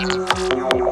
you.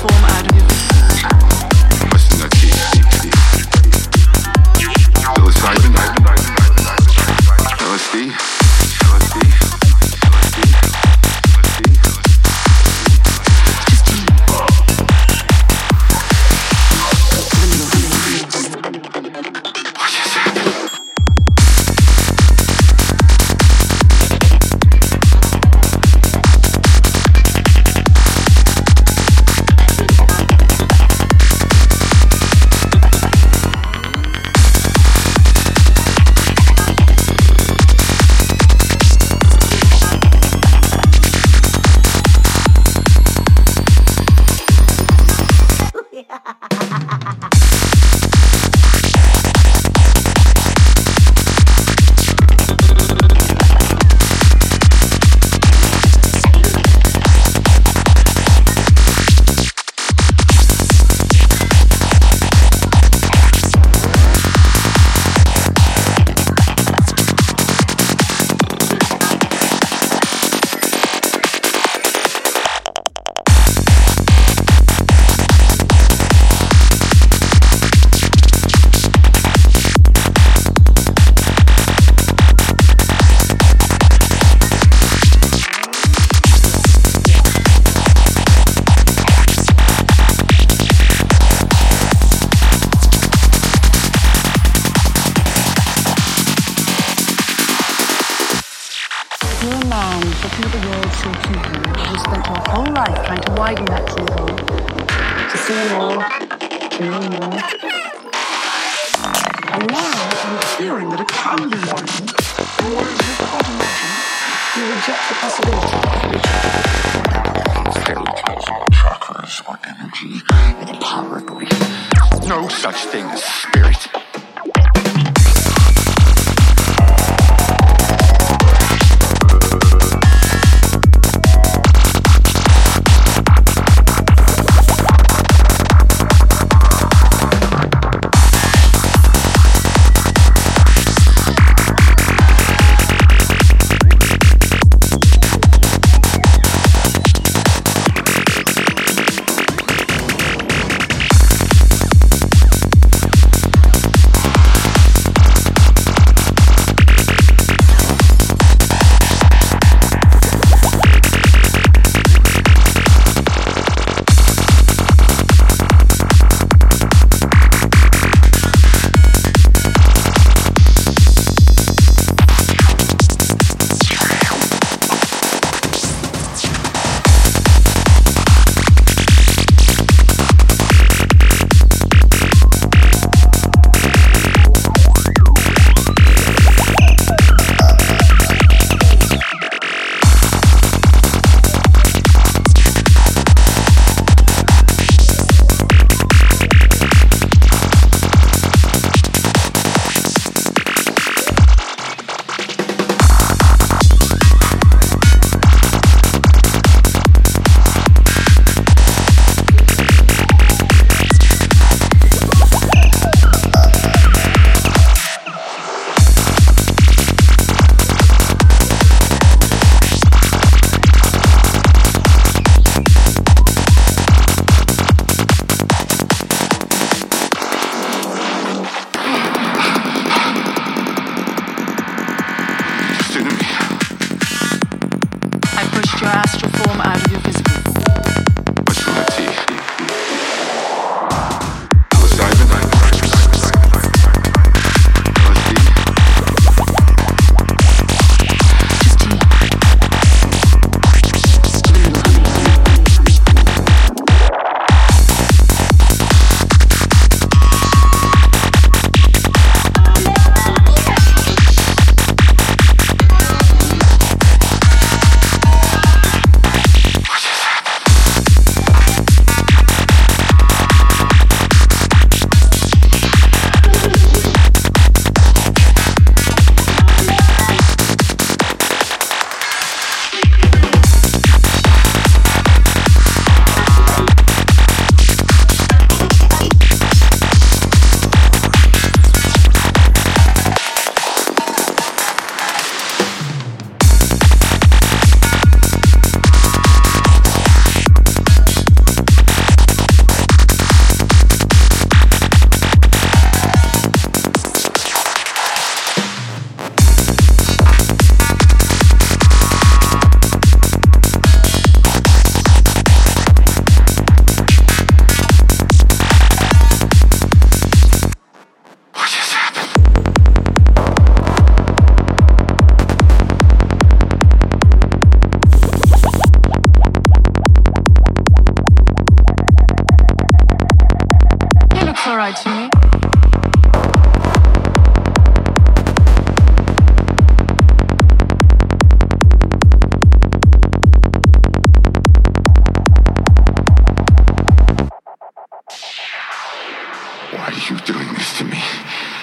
form out of portion of the world so huge, we spent our whole life trying to widen that key to see more, to know more. And now I'm fearing that it can be widened in ways you can't imagine. You reject the possibility of future. Chakras or energy or the power of grid. No such thing as spirit. Why are you doing this to me?